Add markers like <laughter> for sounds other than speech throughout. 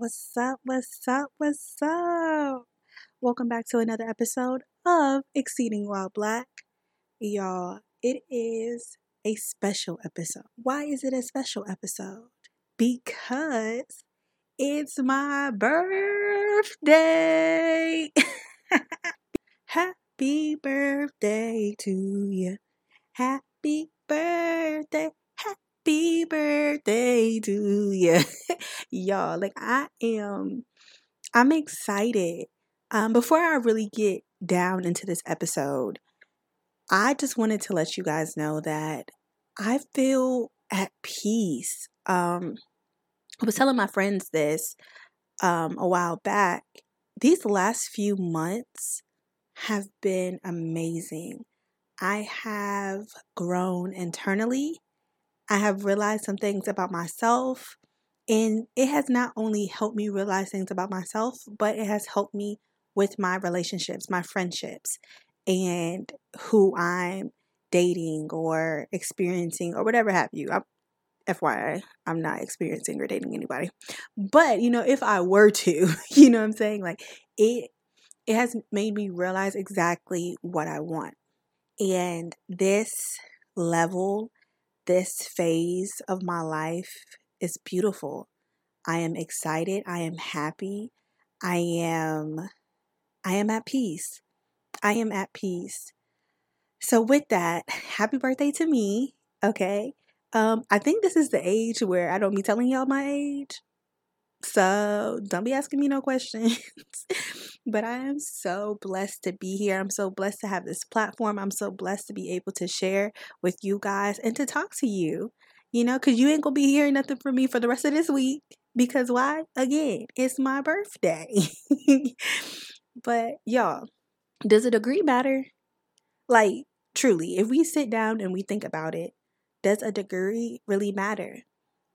What's up? What's up? What's up? Welcome back to another episode of Exceeding While Black. Y'all, it is a special episode. Why is it a special episode? Because it's my birthday. <laughs> Happy birthday to you. Happy birthday. Happy birthday to you. <laughs> Y'all, like I am I'm excited. Um before I really get down into this episode, I just wanted to let you guys know that I feel at peace. Um I was telling my friends this um a while back. These last few months have been amazing. I have grown internally. I have realized some things about myself. And it has not only helped me realize things about myself, but it has helped me with my relationships, my friendships, and who I'm dating or experiencing or whatever have you. I'm, FYI, I'm not experiencing or dating anybody. But, you know, if I were to, <laughs> you know what I'm saying? Like it it has made me realize exactly what I want. And this level, this phase of my life is beautiful. I am excited, I am happy. I am I am at peace. I am at peace. So with that, happy birthday to me, okay? Um I think this is the age where I don't be telling y'all my age. So don't be asking me no questions. <laughs> but I am so blessed to be here. I'm so blessed to have this platform. I'm so blessed to be able to share with you guys and to talk to you. You know, because you ain't gonna be hearing nothing from me for the rest of this week. Because why? Again, it's my birthday. <laughs> but y'all, does a degree matter? Like, truly, if we sit down and we think about it, does a degree really matter?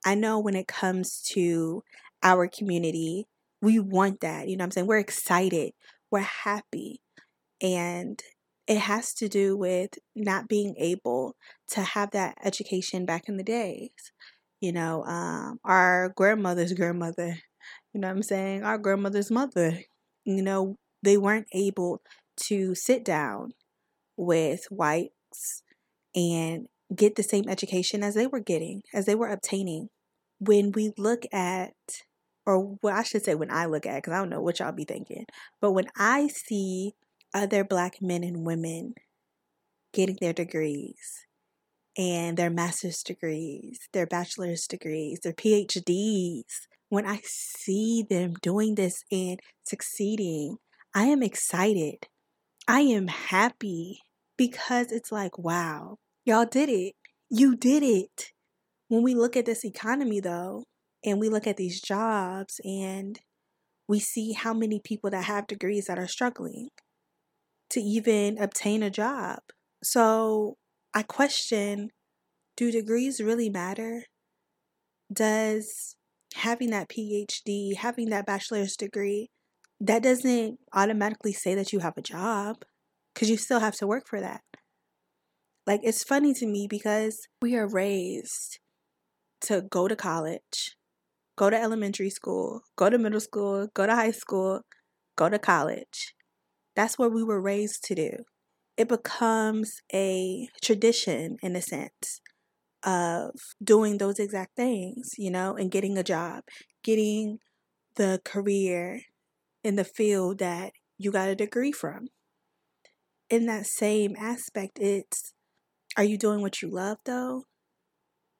I know when it comes to our community, we want that. You know I'm saying? We're excited, we're happy. And it has to do with not being able to have that education back in the days. You know, um, our grandmother's grandmother, you know I'm saying? Our grandmother's mother, you know, they weren't able to sit down with whites and get the same education as they were getting, as they were obtaining. When we look at or what I should say when I look at, because I don't know what y'all be thinking, but when I see other black men and women getting their degrees and their master's degrees, their bachelor's degrees, their PhDs, when I see them doing this and succeeding, I am excited. I am happy because it's like, wow, y'all did it. You did it. When we look at this economy, though, and we look at these jobs and we see how many people that have degrees that are struggling to even obtain a job. So I question do degrees really matter? Does having that PhD, having that bachelor's degree, that doesn't automatically say that you have a job because you still have to work for that. Like, it's funny to me because we are raised to go to college, go to elementary school, go to middle school, go to high school, go to college. That's what we were raised to do. It becomes a tradition in a sense of doing those exact things, you know, and getting a job, getting the career in the field that you got a degree from. In that same aspect, it's are you doing what you love though?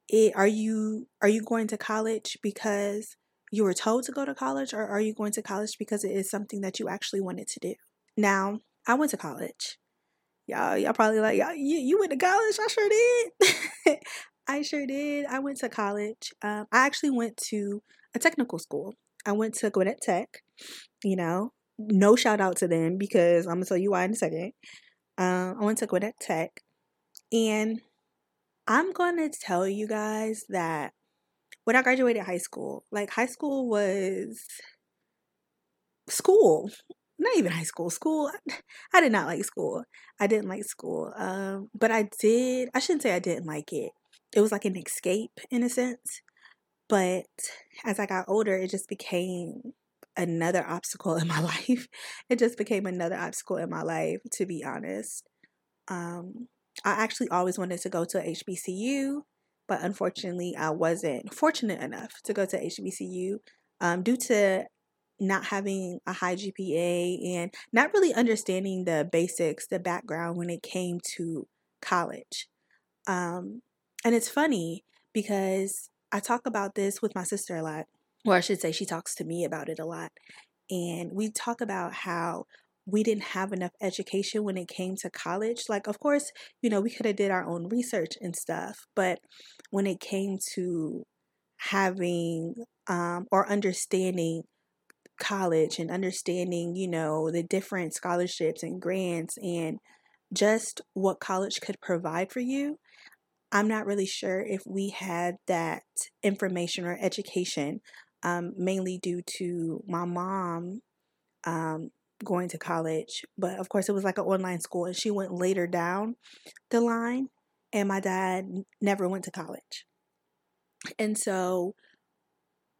It are you are you going to college because you were told to go to college or are you going to college because it is something that you actually wanted to do? Now i went to college. Y'all y'all probably like y'all, you, you went to college? I sure did. <laughs> I sure did. I went to college. Um, i actually went to a technical school. I went to gwinnett tech you know no shout out to them because i'm gonna tell you why in a second. Um, i went to gwinnett tech and I'm going to tell you guys that when I graduated high school, like high school was school. Not even high school. School, <laughs> I did not like school. I didn't like school. Um, but I did, I shouldn't say I didn't like it. It was like an escape in a sense. But as I got older, it just became another obstacle in my <laughs> life. It just became another obstacle in my life, to be honest. Um, I actually always wanted to go to HBCU, but unfortunately, I wasn't fortunate enough to go to HBCU um, due to not having a high GPA and not really understanding the basics, the background when it came to college. Um, and it's funny because I talk about this with my sister a lot, or I should say, she talks to me about it a lot. And we talk about how we didn't have enough education when it came to college. Like, of course, you know, we could have did our own research and stuff, but when it came to having um, or understanding college and understanding, you know, the different scholarships and grants and just what college could provide for you, I'm not really sure if we had that information or education, um, mainly due to my mom um, going to college. But of course, it was like an online school, and she went later down the line, and my dad never went to college. And so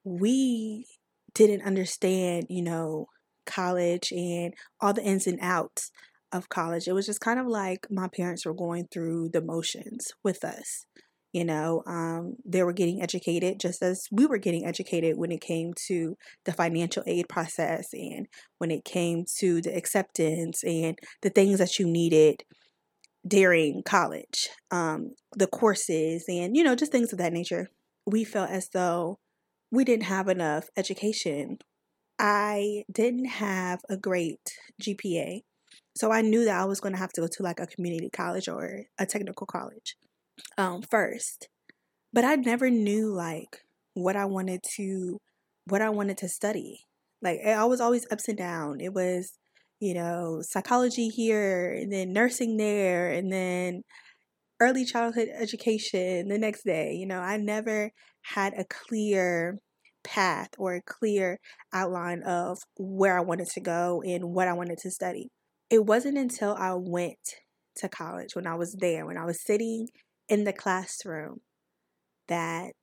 we didn't understand, you know, college and all the ins and outs of college. It was just kind of like my parents were going through the motions with us. You know, um, they were getting educated just as we were getting educated when it came to the financial aid process and when it came to the acceptance and the things that you needed during college, um, the courses, and, you know, just things of that nature. We felt as though we didn't have enough education. I didn't have a great GPA. So I knew that I was going to have to go to like a community college or a technical college um, first. But I never knew like what I wanted to what I wanted to study. Like I was always ups and down. It was, you know, psychology here and then nursing there and then early childhood education the next day. You know, I never had a clear path or a clear outline of where I wanted to go and what I wanted to study. It wasn't until I went to college, when I was there, when I was sitting in the classroom, that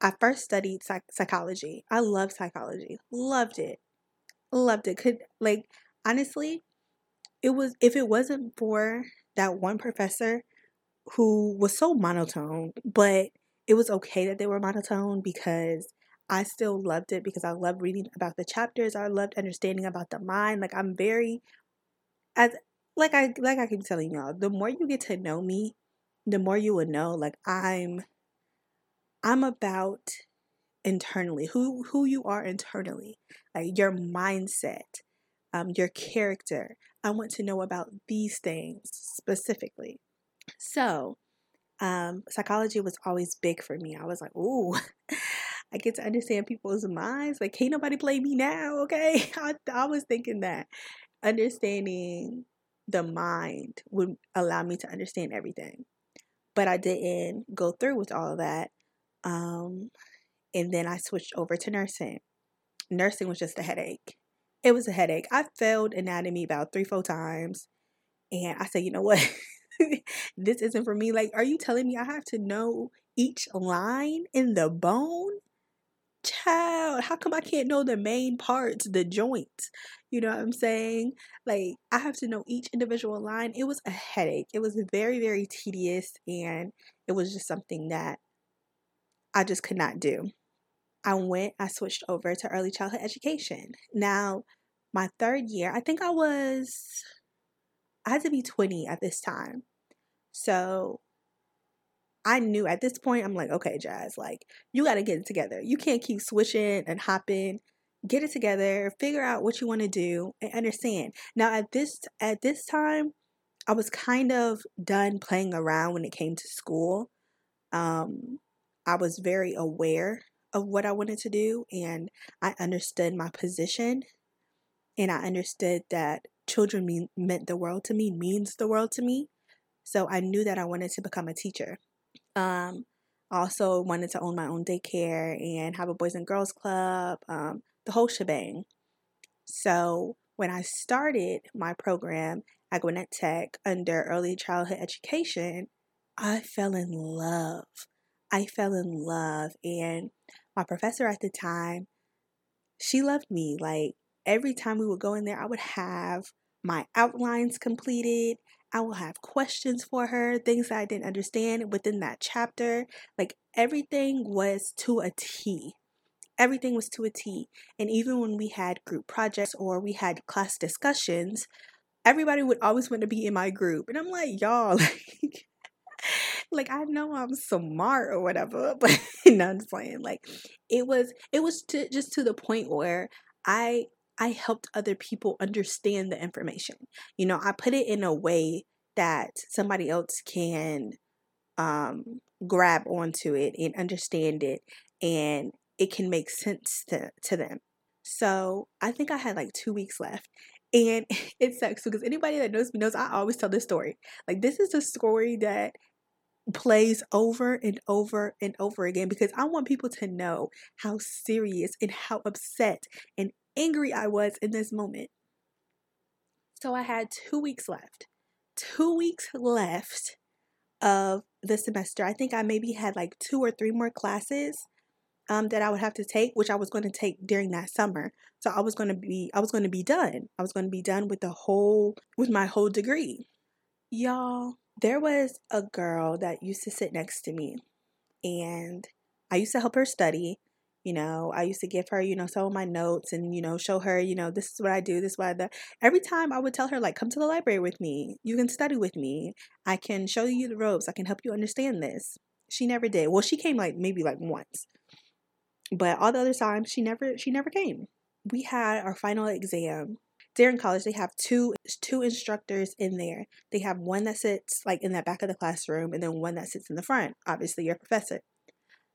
I first studied psych- psychology. I loved psychology, loved it, loved it. Could, like, honestly, it was, if it wasn't for that one professor who was so monotone, but it was okay that they were monotone because I still loved it because I loved reading about the chapters. I loved understanding about the mind. Like I'm very as like I like I keep telling y'all, the more you get to know me, the more you would know like I'm I'm about internally who who you are internally, like your mindset, um your character. I want to know about these things specifically. So, um psychology was always big for me. I was like, "Ooh, <laughs> I get to understand people's minds. Like, can't nobody play me now, okay? <laughs> I, I was thinking that understanding the mind would allow me to understand everything. But I didn't go through with all of that. Um, and then I switched over to nursing. Nursing was just a headache. It was a headache. I failed anatomy about three, four times. And I said, you know what? <laughs> this isn't for me. Like, are you telling me I have to know each line in the bone? Child, how come I can't know the main parts, the joints? You know what I'm saying? Like, I have to know each individual line. It was a headache. It was very, very tedious, and it was just something that I just could not do. I went, I switched over to early childhood education. Now, my third year, I think I was, I had to be 20 at this time. So I knew at this point, I'm like, okay, Jazz, like, you got to get it together. You can't keep switching and hopping. Get it together, figure out what you want to do, and understand. Now, at this at this time, I was kind of done playing around when it came to school. Um, I was very aware of what I wanted to do, and I understood my position, and I understood that children mean, meant the world to me, means the world to me. So I knew that I wanted to become a teacher. Um, also wanted to own my own daycare and have a boys and girls club, um, the whole shebang. So when I started my program at Gwinnett Tech under early childhood education, I fell in love. I fell in love. And my professor at the time, she loved me. Like every time we would go in there, I would have my outlines completed. I will have questions for her, things that I didn't understand within that chapter. Like everything was to a T. Everything was to a T. And even when we had group projects or we had class discussions, everybody would always want to be in my group. And I'm like, y'all, <laughs> like, like I know I'm smart or whatever, <laughs> but no, I'm just playing. Like it was it was to, just to the point where I I helped other people understand the information. You know, I put it in a way that somebody else can um, grab onto it and understand it and it can make sense to, to them. So I think I had like two weeks left. And <laughs> it sucks because anybody that knows me knows I always tell this story. Like, this is a story that plays over and over and over again because I want people to know how serious and how upset and angry I was in this moment. So I had two weeks left. Two weeks left of the semester. I think I maybe had like two or three more classes um, that I would have to take, which I was going to take during that summer. So I was going to be, I was going to be done. I was going to be done with the whole, with my whole degree. Y'all, there was a girl that used to sit next to me, and I used to help her study. You know, I used to give her, you know, some of my notes and, you know, show her, you know, this is what I do, this is what I do. Every time I would tell her, like, come to the library with me. You can study with me. I can show you the ropes. I can help you understand this. She never did. Well, she came like maybe like once. But all the other times she never she never came. We had our final exam. There in college, they have two two instructors in there. They have one that sits like in that back of the classroom and then one that sits in the front. Obviously, your professor.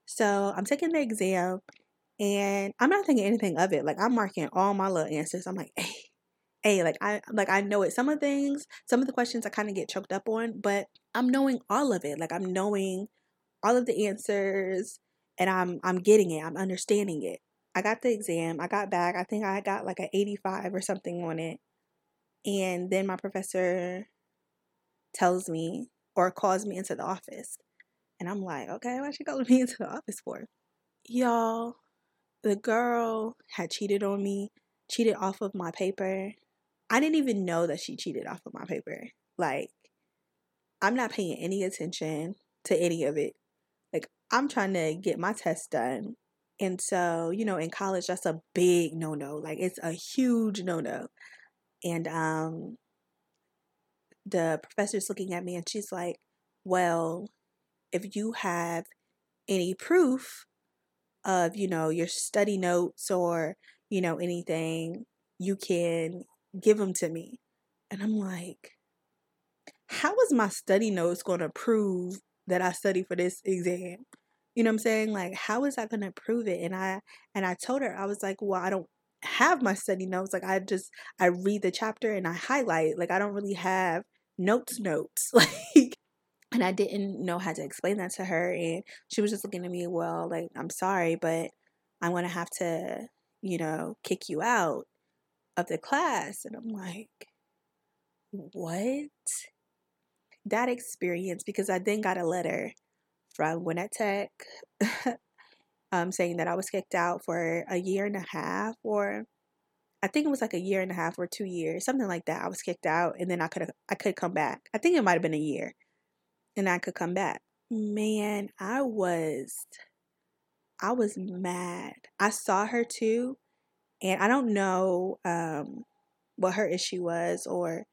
So I'm taking the exam and I'm not thinking anything of it. Like I'm marking all my little answers. I'm like, hey, hey, like I like I know it. Some of the things, some of the questions I kind of get choked up on, but I'm knowing all of it. Like I'm knowing all of the answers and I'm I'm getting it. I'm understanding it. I got the exam. I got back. I think I got like an 85 or something on it. And then my professor tells me or calls me into the office. And I'm like, okay, why she calling <laughs> me into the office for? Y'all, the girl had cheated on me, cheated off of my paper. I didn't even know that she cheated off of my paper. Like, I'm not paying any attention to any of it. Like, I'm trying to get my test done. And so, you know, in college, that's a big no no. Like, it's a huge no no. And um, the professor's looking at me and she's like, Well, if you have any proof of, you know, your study notes or, you know, anything, you can give them to me. And I'm like, how is my study notes going to prove that I study for this exam? You know what I'm saying? Like, how is that going to prove it? And I and I told her I was like, well, I don't have my study notes. Like, I just I read the chapter and I highlight. Like, I don't really have notes notes. <laughs> Like, and I didn't know how to explain that to her. And she was just looking at me, well, like, I'm sorry, but I'm going to have to, you know, kick you out of the class. And I'm like, what? That experience, because I then got a letter from Gwinnett Tech <laughs> um, saying that I was kicked out for a year and a half, or I think it was like a year and a half or two years, something like that. I was kicked out, and then I could I could come back. I think it might have been a year and I could come back. Man, I was I was mad. I saw her too, and I don't know um what her issue was or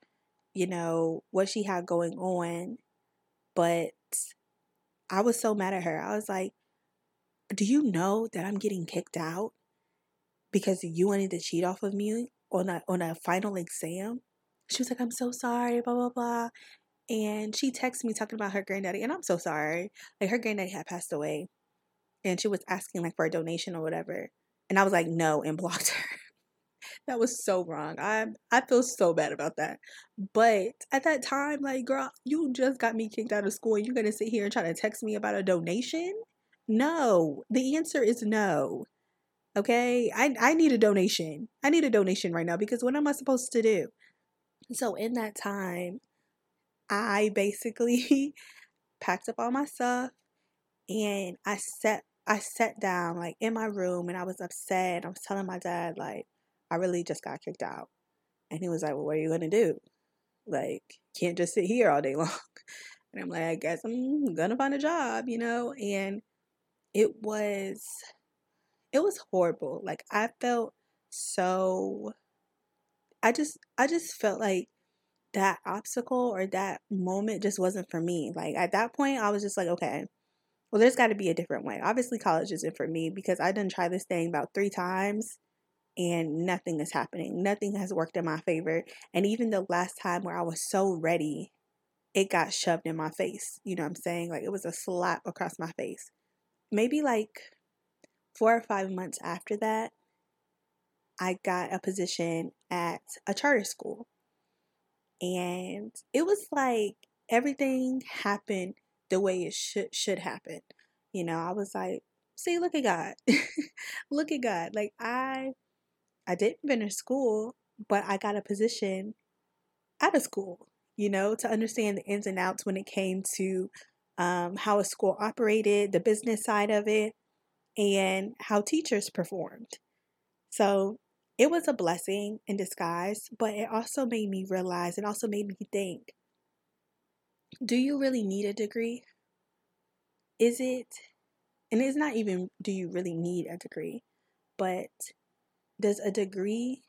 you know what she had going on, but I was so mad at her. I was like, "Do you know that I'm getting kicked out because you wanted to cheat off of me on a on a final exam?" She was like, "I'm so sorry, blah blah blah." And she texted me talking about her granddaddy and i'm so sorry like her granddaddy had passed away and she was asking like for a donation or whatever and i was like no and <laughs> blocked her. That was so wrong i i feel so bad about that but at that time like girl you just got me kicked out of school and you're gonna sit here and try to text me about a donation? No the answer is no okay? I i need a donation i need a donation right now because what am i supposed to do? So in that time I basically <laughs> packed up all my stuff And I sat I sat down like in my room and I was upset. I was telling my dad like I really just got kicked out. And he was like, "Well, what are you to do? Like, can't just sit here all day <laughs> long." And I'm like, "I guess I'm to find a job, you know?" And it was it was horrible. Like I felt so I just I just felt like that obstacle or that moment just wasn't for me. Like at that point I was just like, okay, well there's gotta be a different way. Obviously college isn't for me because I didn't try this thing about three times and nothing is happening. Nothing has worked in my favor. And even the last time where I was so ready, it got shoved in my face. You know what I'm saying? Like it was a slap across my face. Maybe like four or five months after that, I got a position at a charter school. And it was like everything happened the way it should should happen. You know, I was like, see, look at God. <laughs> look at God. Like I I didn't finish school, but I got a position at a school, you know, to understand the ins and outs when it came to um, how a school operated, the business side of it, and how teachers performed. So it was a blessing in disguise, but it also made me realize, it also made me think do you really need a degree? Is it, and it's not even do you really need a degree, but does a degree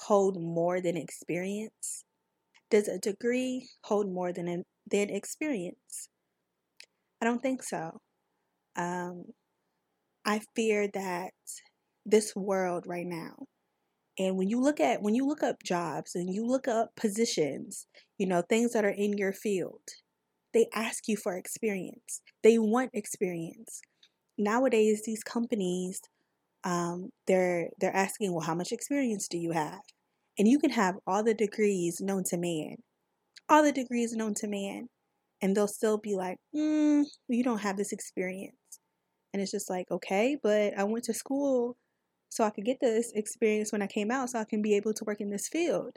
hold more than experience? Does a degree hold more than, than experience? I don't think so. Um, I fear that this world right now, and when you look at when you look up jobs and you look up positions, you know, things that are in your field, they ask you for experience. They want experience. Nowadays, these companies, um, they're they're asking, well, how much experience do you have? And you can have all the degrees known to man, all the degrees known to man, and they'll still be like, mm, you don't have this experience. And it's just like, okay, but I went to school so I could get this experience when I came out so I can be able to work in this field.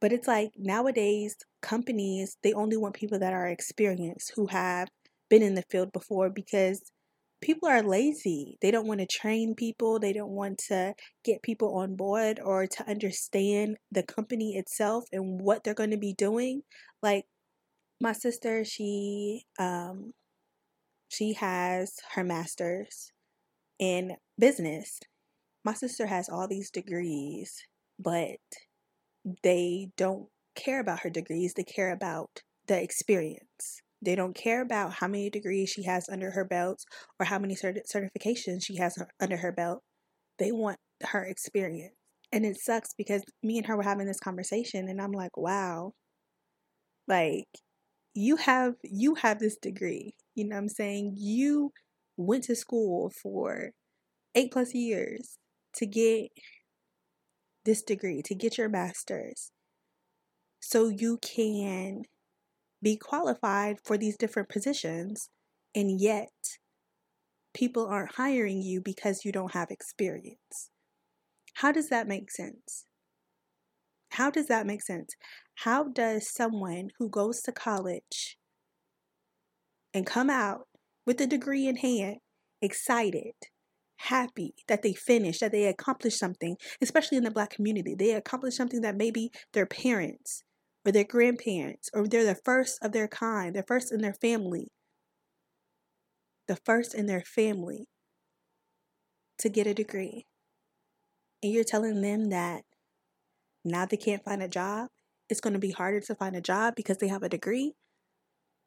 But it's like nowadays, companies, they only want people that are experienced, who have been in the field before because people are lazy. They don't want to train people, they don't want to get people on board or to understand the company itself and what they're going to be doing. Like my sister, she um she has her master's in business. My sister has all these degrees, but they don't care about her degrees. They care about the experience. They don't care about how many degrees she has under her belt or how many cert- certifications she has under her belt. They want her experience. And it sucks because me and her were having this conversation and I'm like, wow. Like you have you have this degree. You know what I'm saying? You went to school for eight plus years to get this degree, to get your master's, so you can be qualified for these different positions, and yet people aren't hiring you because you don't have experience. How does that make sense? How does that make sense? How does someone who goes to college and come out with a degree in hand, excited, happy that they finished, that they accomplished something, especially in the black community. They accomplished something that maybe their parents or their grandparents, or they're the first of their kind, they're first in their family, the first in their family to get a degree. And you're telling them that now they can't find a job, it's going to be harder to find a job because they have a degree.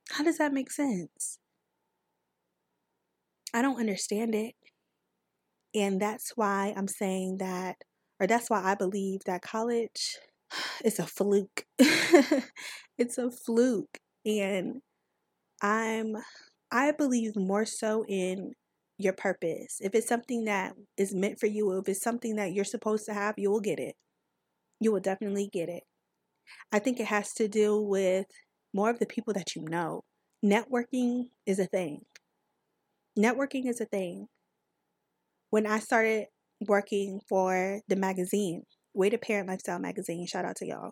How does that make sense? I don't understand it. And that's why I'm saying that, or that's why I believe that college <sighs> is a fluke. <laughs> it's a fluke. And I'm, I believe more so in your purpose. If it's something that is meant for you, if it's something that you're supposed to have, you will get it. You will definitely get it. I think it has to do with more of the people that you know. Networking is a thing networking is a thing. When I started working for the magazine, Way to Parent Lifestyle magazine, shout out to y'all.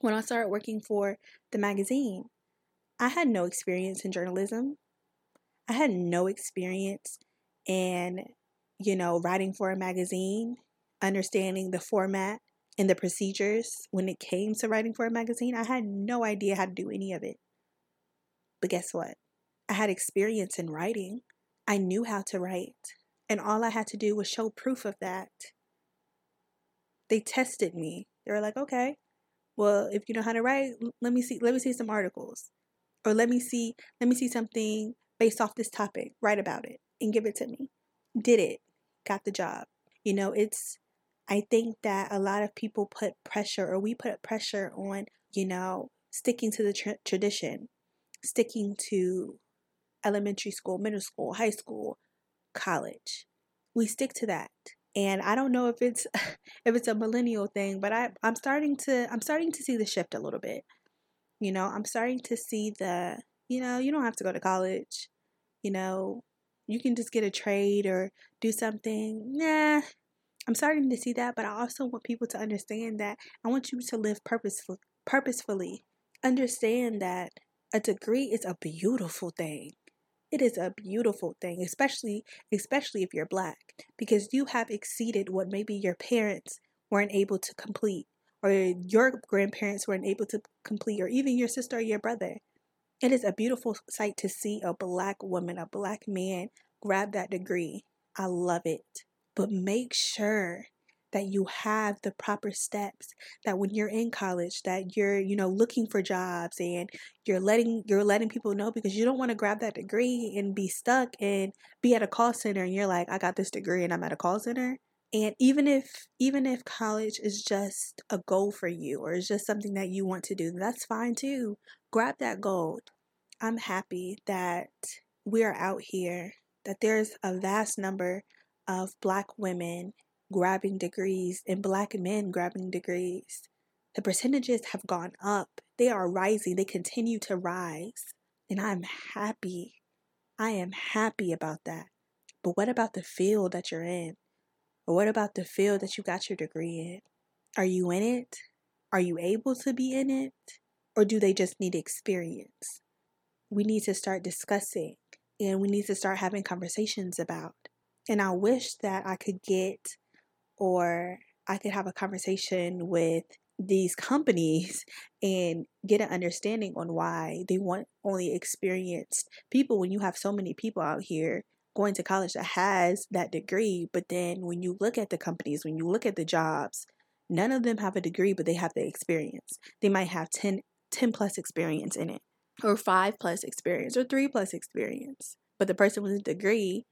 When I started working for the magazine, I had no experience in journalism. I had no experience in, you know, writing for a magazine, understanding the format and the procedures when it came to writing for a magazine. I had no idea how to do any of it. But guess what? I had experience in writing. I knew how to write. And all I had to do was show proof of that. They tested me. They were like, okay, well, if you know how to write, let me see let me see some articles. Or let me see let me see something based off this topic. Write about it and give it to me. Did it. Got the job. You know, it's I think that a lot of people put pressure or we put pressure on, you know, sticking to the tra- tradition, sticking to elementary school, middle school, high school, college. We stick to that. And I don't know if it's <laughs> if it's a millennial thing, but I I'm starting to I'm starting to see the shift a little bit. You know, I'm starting to see the, you know, you don't have to go to college. You know, you can just get a trade or do something. Nah. I'm starting to see that, but I also want people to understand that I want you to live purposeful, purposefully. Understand that a degree is a beautiful thing. It is a beautiful thing, especially especially if you're black, because you have exceeded what maybe your parents weren't able to complete or your grandparents weren't able to complete or even your sister or your brother. It is a beautiful sight to see a black woman, a black man grab that degree. I love it. But make sure that you have the proper steps that when you're in college that you're you know looking for jobs and you're letting you're letting people know because you don't want to grab that degree and be stuck and be at a call center and you're like I got this degree and I'm at a call center. And even if even if college is just a goal for you or it's just something that you want to do that's fine too. Grab that gold I'm happy that we are out here that there's a vast number of black women grabbing degrees and black men grabbing degrees. The percentages have gone up. They are rising. They continue to rise. And I'm happy. I am happy about that. But what about the field that you're in? Or what about the field that you got your degree in? Are you in it? Are you able to be in it? Or do they just need experience? We need to start discussing and we need to start having conversations about. And I wish that I could get or I could have a conversation with these companies <laughs> and get an understanding on why they want only experienced people when you have so many people out here going to college that has that degree but then when you look at the companies when you look at the jobs none of them have a degree but they have the experience. They might have 10 10 plus experience in it or 5 plus experience or 3 plus experience but the person with a degree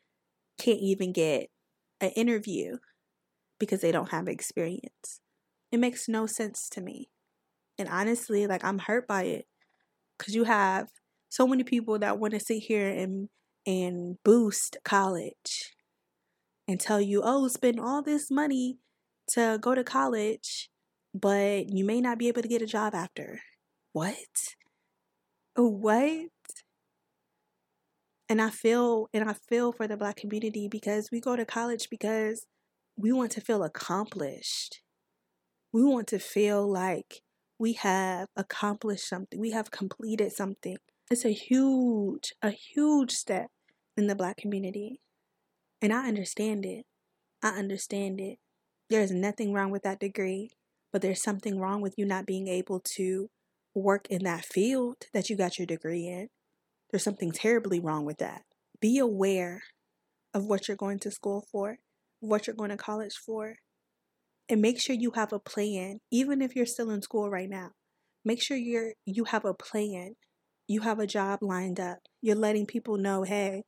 can't even get an interview because they don't have experience. It makes no sense to me. And honestly, like I'm hurt by it cuz you have so many people that want to sit here and and boost college and tell you, "Oh, spend all this money to go to college, but you may not be able to get a job after." What? What? And I feel and I feel for the black community because we go to college because we want to feel accomplished. We want to feel like we have accomplished something. We have completed something. It's a huge, a huge step in the black community. And I understand it. I understand it. There's nothing wrong with that degree, but there's something wrong with you not being able to work in that field that you got your degree in. There's something terribly wrong with that. Be aware of what you're going to school for what you're going to college for. And make sure you have a plan, even if you're still in school right now. Make sure you're you have a plan. You have a job lined up. You're letting people know, hey,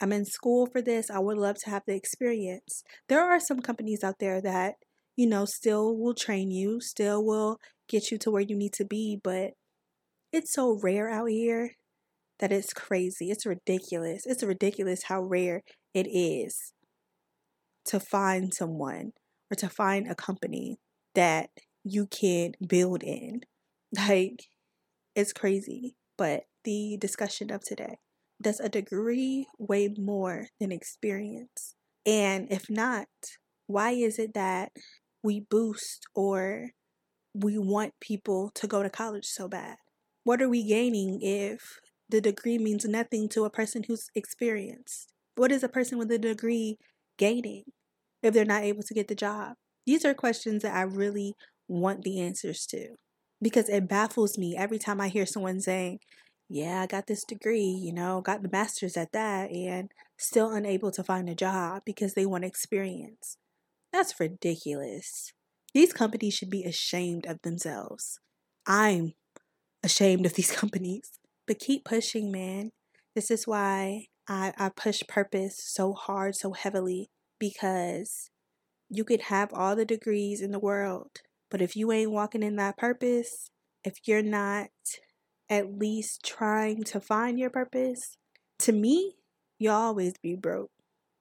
I'm in school for this. I would love to have the experience. There are some companies out there that, you know, still will train you, still will get you to where you need to be, but it's so rare out here that it's crazy. It's ridiculous. It's ridiculous how rare it is to find someone or to find a company that you can build in. <laughs> Like, it's crazy. But the discussion of today does a degree weigh more than experience? And if not, why is it that we boost or we want people to go to college so bad? What are we gaining if the degree means nothing to a person who's experienced. What is a person with a degree gaining if they're not able to get the job? These are questions that I really want the answers to because it baffles me every time I hear someone saying, Yeah, I got this degree, you know, got the master's at that, and still unable to find a job because they want experience. That's ridiculous. These companies should be ashamed of themselves. I'm ashamed of these <laughs> companies. But keep pushing, man. This is why I, I push purpose so hard, so heavily, because you could have all the degrees in the world, but if you ain't walking in that purpose, if you're not at least trying to find your purpose, to me, you'll always be broke.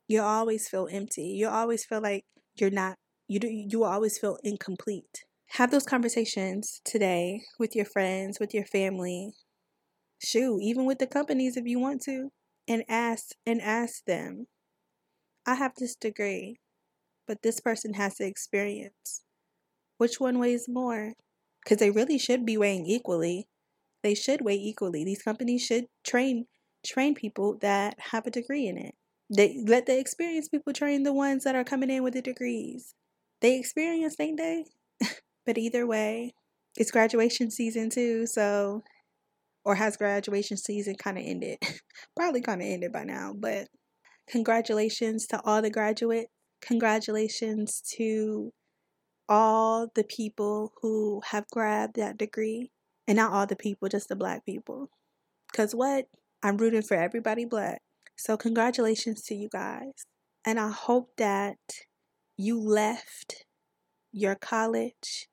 You'll always feel empty. You'll always feel like you're not you do you will always feel incomplete. Have those conversations today with your friends, with your family. Shoot, even with the companies if you want to and ask and ask them. I have this degree, but this person has the experience. Which one weighs more? Because they really should be weighing equally. They should weigh equally. These companies should train train people that have a degree in it. They let the experienced people train the ones that are coming in with the degrees. They experienced, ain't they? <laughs> but either way, it's graduation season too, so or has graduation season kind of ended? <laughs> Probably kind of ended by now, but congratulations to all the graduates. Congratulations to all the people who have grabbed that degree. And not all the people, just the black people. Because what? I'm rooting for everybody black. So, congratulations to you guys. And I hope that you left your college,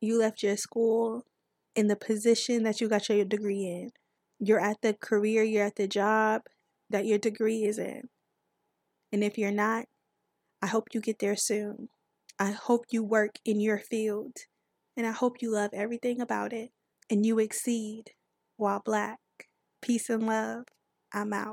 you left your school in the position that you got your degree in. You're at the career, you're at the job that your degree is in. And if you're not, I hope you get there soon. I hope you work in your field. And I hope you love everything about it and you exceed while black. Peace and love. I'm out.